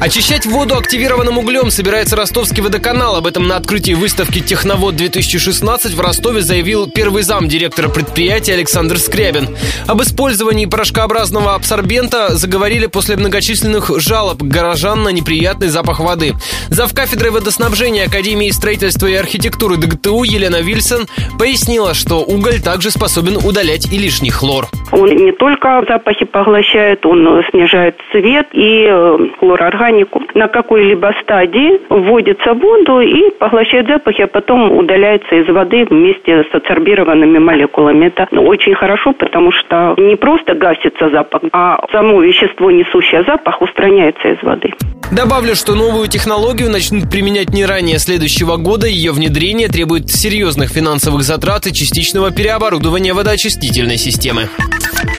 Очищать воду активированным углем собирается ростовский водоканал. Об этом на открытии выставки «Техновод-2016» в Ростове заявил первый зам директора предприятия Александр Скрябин. Об использовании порошкообразного абсорбента заговорили после многочисленных жалоб горожан на неприятный запах воды. Зав кафедрой водоснабжения Академии строительства и архитектуры ДГТУ Елена Вильсон пояснила, что уголь также способен удалять и лишний хлор. Он не только запахи поглощает, он снижает цвет и э, хлорорганику. На какой-либо стадии вводится в воду и поглощает запахи, а потом удаляется из воды вместе с адсорбированными молекулами. Это очень хорошо, потому что не просто гасится запах, а само вещество, несущее запах, устраняется из воды. Добавлю, что новую технологию начнут применять не ранее следующего года. Ее внедрение требует серьезных финансовых затрат и частичного переоборудования водоочистительной системы.